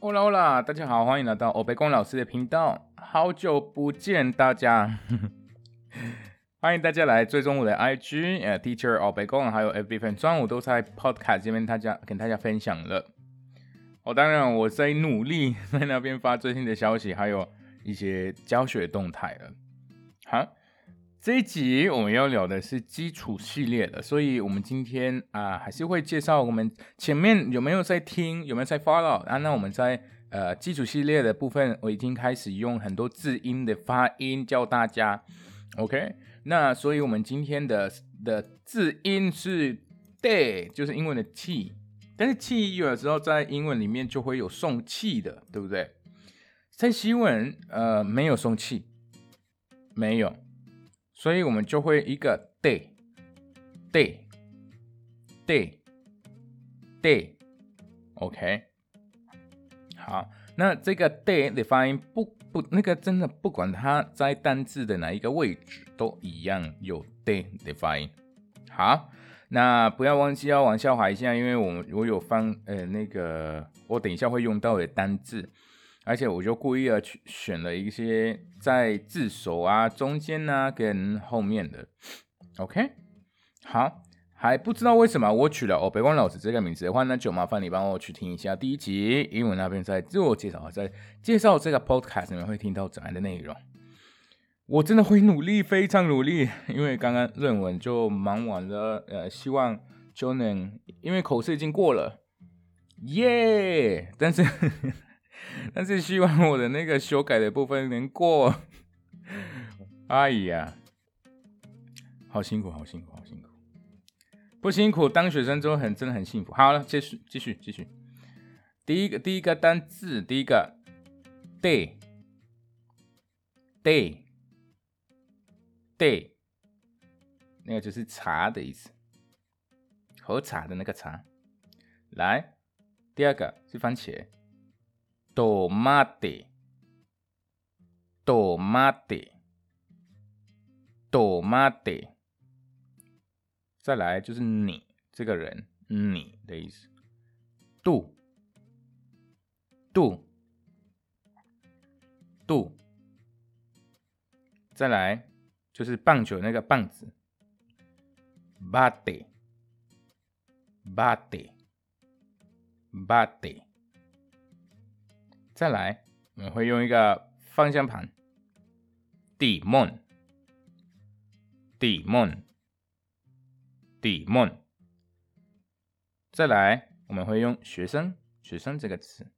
欧啦欧啦，大家好，欢迎来到欧北光老师的频道，好久不见大家，欢迎大家来追踪我的 IG，呃，Teacher 欧北光，还有 FB 粉专，我都在 Podcast 这边，大家跟大家分享了。哦，当然我在努力在那边发最新的消息，还有一些教学动态了。好。这一集我们要聊的是基础系列的，所以我们今天啊还是会介绍我们前面有没有在听，有没有在 follow 啊？那我们在呃基础系列的部分，我已经开始用很多字音的发音教大家，OK？那所以我们今天的的字音是 day，就是英文的 t，，但是 t 有的时候在英文里面就会有送气的，对不对？在西文呃没有送气，没有。所以我们就会一个 day day day day，OK，好，那这个 day 的发音不不那个真的不管它在单字的哪一个位置都一样有 day 的发音。好，那不要忘记要往下滑一下，因为我我有放呃那个我等一下会用到的单字。而且我就故意的去选了一些在字首啊、中间呢跟后面的，OK，好，还不知道为什么我取了哦北光老师这个名字的话，那就麻烦你帮我去听一下第一集英文那边在自我介绍，在介绍这个 Podcast 里面会听到怎样的内容。我真的会努力，非常努力，因为刚刚论文就忙完了，呃，希望就能因为口试已经过了，耶！但是。但是希望我的那个修改的部分能过。哎呀，好辛苦，好辛苦，好辛苦。不辛苦，当学生之后很真的很幸福。好了，继续，继续，继续。第一个，第一个单字，第一个 day，day，day，那个就是茶的意思，喝茶的那个茶。来，第二个是番茄。tomate，tomate，tomate，再来就是你这个人，你的意思。do，do，do，再来就是棒球那个棒子。bate，bate，bate。再来，我们会用一个方向盘，demon，demon，demon。再来，我们会用学生，学生这个词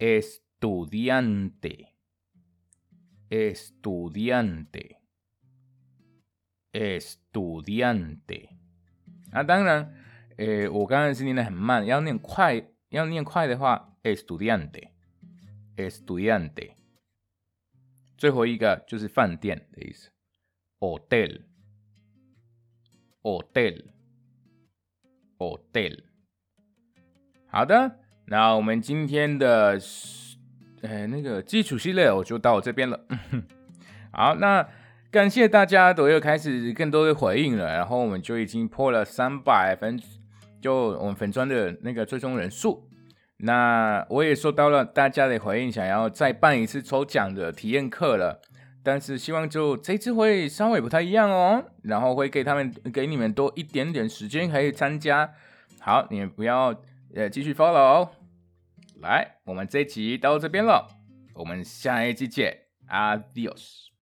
，estudiante，estudiante，estudiante。啊，当然，诶，我刚刚是念的很慢，要念快，要念快的话，estudiante。estudiante，最后一个就是饭店的意思，hotel，hotel，hotel。好的，那我们今天的呃那个基础系列我就到这边了。好，那感谢大家都又开始更多的回应了，然后我们就已经破了三百分，就我们粉砖的那个最终人数。那我也收到了大家的回应，想要再办一次抽奖的体验课了，但是希望就这次会稍微不太一样哦，然后会给他们给你们多一点点时间可以参加。好，你们不要呃继续 follow，来，我们这集到这边了，我们下一集见，Adios。